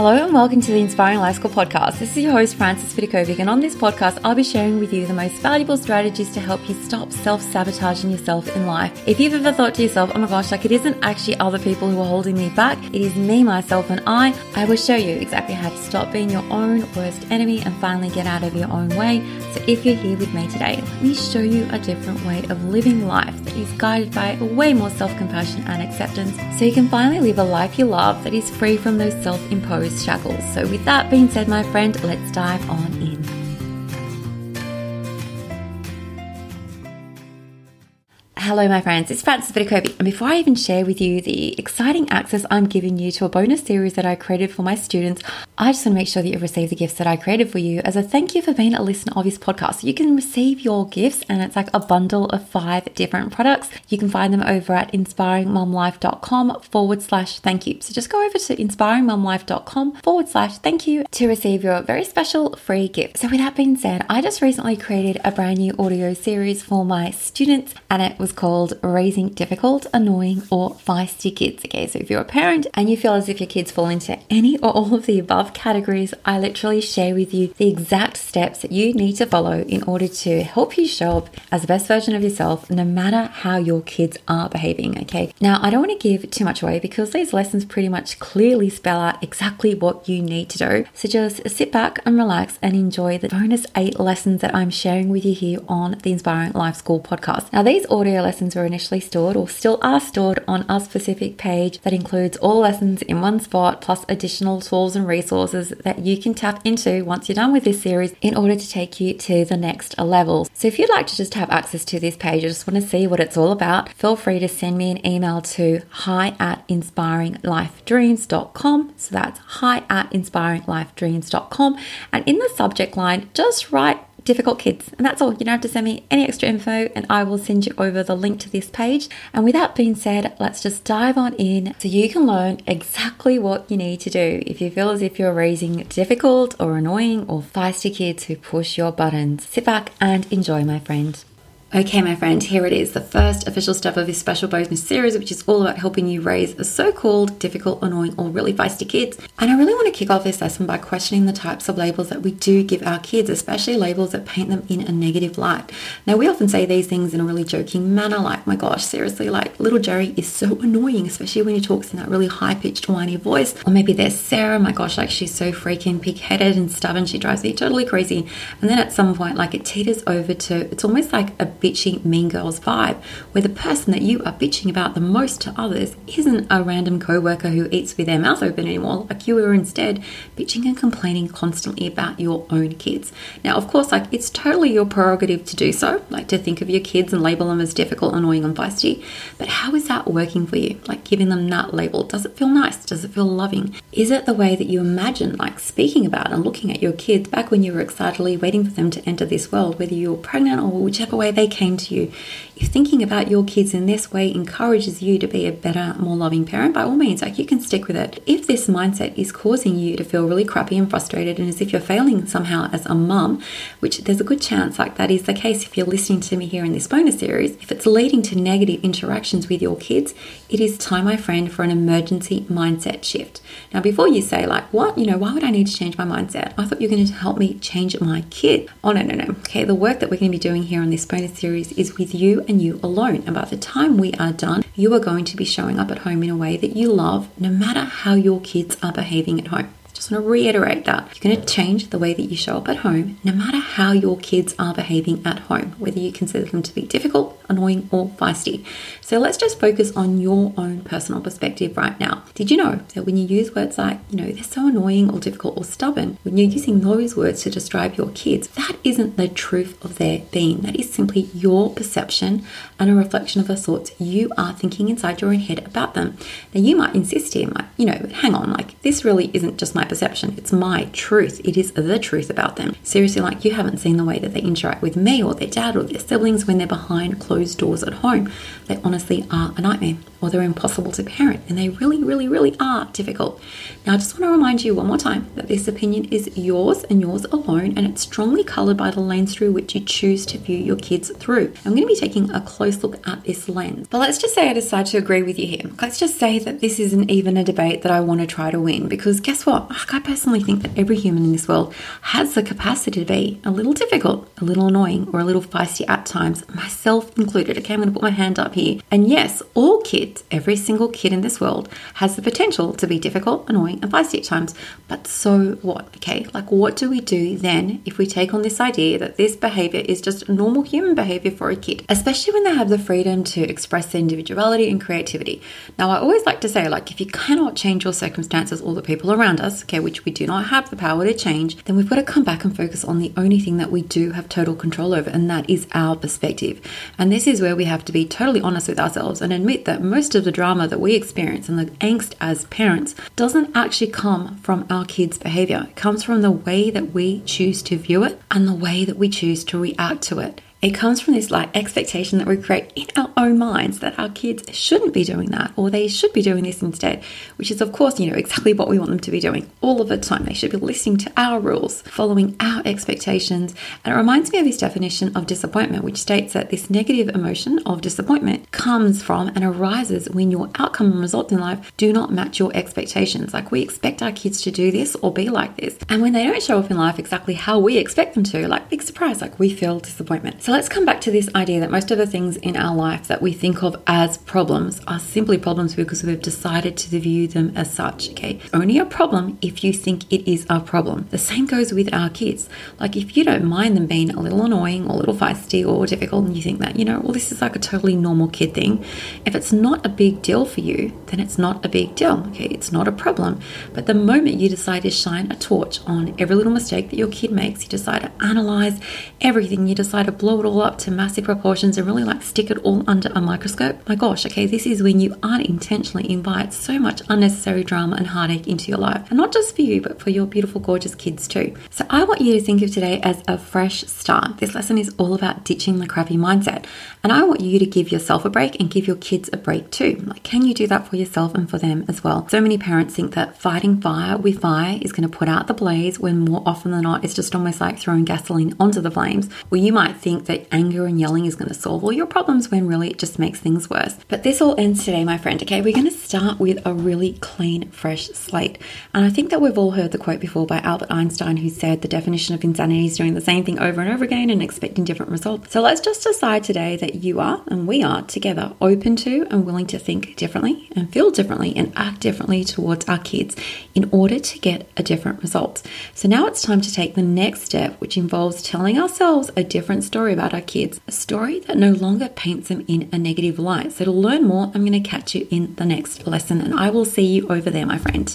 Hello and welcome to the Inspiring Life School podcast. This is your host, Frances Vidakovic, and on this podcast, I'll be sharing with you the most valuable strategies to help you stop self sabotaging yourself in life. If you've ever thought to yourself, oh my gosh, like it isn't actually other people who are holding me back, it is me, myself, and I, I will show you exactly how to stop being your own worst enemy and finally get out of your own way. So if you're here with me today, let me show you a different way of living life that is guided by way more self compassion and acceptance so you can finally live a life you love that is free from those self imposed shackles. So, with that being said, my friend, let's dive on in. Hello, my friends. It's Frances Vidakovic, and before I even share with you the exciting access I'm giving you to a bonus series that I created for my students, I just want to make sure that you receive the gifts that I created for you as a thank you for being a listener of this podcast. You can receive your gifts, and it's like a bundle of five different products. You can find them over at inspiringmomlife.com forward slash thank you. So just go over to inspiringmomlife.com forward slash thank you to receive your very special free gift. So, with that being said, I just recently created a brand new audio series for my students, and it was was called Raising Difficult, Annoying, or Feisty Kids. Okay, so if you're a parent and you feel as if your kids fall into any or all of the above categories, I literally share with you the exact steps that you need to follow in order to help you show up as the best version of yourself, no matter how your kids are behaving. Okay, now I don't want to give too much away because these lessons pretty much clearly spell out exactly what you need to do. So just sit back and relax and enjoy the bonus eight lessons that I'm sharing with you here on the Inspiring Life School podcast. Now, these audio lessons were initially stored or still are stored on a specific page that includes all lessons in one spot plus additional tools and resources that you can tap into once you're done with this series in order to take you to the next level. So if you'd like to just have access to this page, I just want to see what it's all about, feel free to send me an email to hi at inspiringlifedreams.com. So that's hi at inspiringlifedreams.com. And in the subject line, just write difficult kids. And that's all. You don't have to send me any extra info, and I will send you over the link to this page. And with that being said, let's just dive on in so you can learn exactly what you need to do if you feel as if you're raising difficult or annoying or feisty kids who push your buttons. Sit back and enjoy, my friend. Okay, my friend, here it is, the first official step of this special bonus series, which is all about helping you raise a so called difficult, annoying, or really feisty kids. And I really want to kick off this lesson by questioning the types of labels that we do give our kids, especially labels that paint them in a negative light. Now, we often say these things in a really joking manner, like, my gosh, seriously, like, little Jerry is so annoying, especially when he talks in that really high pitched, whiny voice. Or maybe there's Sarah, my gosh, like, she's so freaking pig headed and stubborn, she drives me totally crazy. And then at some point, like, it teeters over to, it's almost like a bitchy mean girls vibe, where the person that you are bitching about the most to others isn't a random co-worker who eats with their mouth open anymore, like you are instead bitching and complaining constantly about your own kids. Now, of course, like it's totally your prerogative to do so, like to think of your kids and label them as difficult, annoying, and feisty. But how is that working for you? Like giving them that label? Does it feel nice? Does it feel loving? Is it the way that you imagine, like speaking about and looking at your kids back when you were excitedly waiting for them to enter this world, whether you were pregnant or whichever way they came to you. If thinking about your kids in this way encourages you to be a better, more loving parent, by all means, like you can stick with it. If this mindset is causing you to feel really crappy and frustrated and as if you're failing somehow as a mum, which there's a good chance like that is the case if you're listening to me here in this bonus series, if it's leading to negative interactions with your kids, it is time, my friend, for an emergency mindset shift. Now, before you say, like, what, you know, why would I need to change my mindset? I thought you were going to help me change my kid. Oh, no, no, no. Okay, the work that we're going to be doing here on this bonus series is with you and you alone. And by the time we are done, you are going to be showing up at home in a way that you love, no matter how your kids are behaving at home. Just want to reiterate that. You're going to change the way that you show up at home, no matter how your kids are behaving at home, whether you consider them to be difficult, annoying, or feisty. So let's just focus on your own personal perspective right now. Did you know that when you use words like, you know, they're so annoying or difficult or stubborn, when you're using those words to describe your kids, that isn't the truth of their being. That is simply your perception and a reflection of the thoughts you are thinking inside your own head about them. Now, you might insist here, like, you know, hang on, like, this really isn't just my perception, it's my truth. It is the truth about them. Seriously, like, you haven't seen the way that they interact with me or their dad or their siblings when they're behind closed doors at home. They honestly are a nightmare or they're impossible to parent and they really, really, really are difficult. Now, I just want to remind you one more time that this opinion is yours and yours alone and it's strongly colored by the lens through which you choose to view your kids through. I'm going to be taking a close look at this lens. But let's just say I decide to agree with you here. Let's just say that this isn't even a debate that I want to try to win because guess what? Like I personally think that every human in this world has the capacity to be a little difficult, a little annoying, or a little feisty at times, myself included. Okay, I'm going to put my hand up here. And yes, all kids, every single kid in this world has the potential to be difficult, annoying, and feisty at times. But so what? Okay, like what do we do then if we take on this idea that this behavior is just normal human behavior for a kid, especially when they have the freedom to express their individuality and creativity? Now, I always like to say, like, if you cannot change your circumstances or the people around us, which we do not have the power to change, then we've got to come back and focus on the only thing that we do have total control over, and that is our perspective. And this is where we have to be totally honest with ourselves and admit that most of the drama that we experience and the angst as parents doesn't actually come from our kids' behavior. It comes from the way that we choose to view it and the way that we choose to react to it it comes from this like expectation that we create in our own minds that our kids shouldn't be doing that or they should be doing this instead, which is, of course, you know, exactly what we want them to be doing all of the time. They should be listening to our rules, following our expectations. And it reminds me of this definition of disappointment, which states that this negative emotion of disappointment comes from and arises when your outcome and results in life do not match your expectations. Like we expect our kids to do this or be like this. And when they don't show up in life exactly how we expect them to, like big surprise, like we feel disappointment. So so let's come back to this idea that most of the things in our life that we think of as problems are simply problems because we've decided to view them as such. Okay. Only a problem if you think it is a problem. The same goes with our kids. Like if you don't mind them being a little annoying or a little feisty or difficult and you think that, you know, well, this is like a totally normal kid thing. If it's not a big deal for you, then it's not a big deal. Okay. It's not a problem. But the moment you decide to shine a torch on every little mistake that your kid makes, you decide to analyze everything, you decide to blow it all up to massive proportions and really like stick it all under a microscope, my gosh, okay, this is when you unintentionally invite so much unnecessary drama and heartache into your life. And not just for you, but for your beautiful, gorgeous kids too. So I want you to think of today as a fresh start. This lesson is all about ditching the crappy mindset. And I want you to give yourself a break and give your kids a break too. Like, can you do that for yourself and for them as well? So many parents think that fighting fire with fire is going to put out the blaze when more often than not, it's just almost like throwing gasoline onto the flames. Well, you might think that anger and yelling is going to solve all your problems when really it just makes things worse. But this all ends today, my friend. Okay, we're going to start with a really clean, fresh slate. And I think that we've all heard the quote before by Albert Einstein, who said the definition of insanity is doing the same thing over and over again and expecting different results. So let's just decide today that you are and we are together open to and willing to think differently and feel differently and act differently towards our kids in order to get a different result. So now it's time to take the next step, which involves telling ourselves a different story about our kids, a story that no longer paints them in a negative light. So to learn more, I'm going to catch you in the next lesson and I will see you over there, my friend.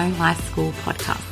Inspiring Life School podcast.